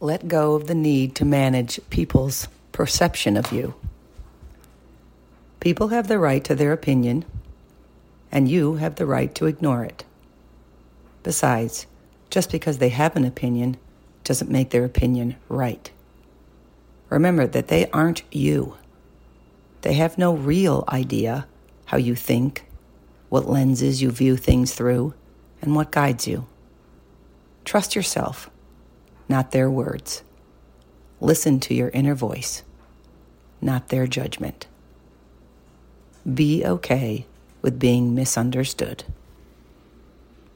Let go of the need to manage people's perception of you. People have the right to their opinion, and you have the right to ignore it. Besides, just because they have an opinion doesn't make their opinion right. Remember that they aren't you. They have no real idea how you think, what lenses you view things through, and what guides you. Trust yourself, not their words. Listen to your inner voice, not their judgment. Be okay with being misunderstood.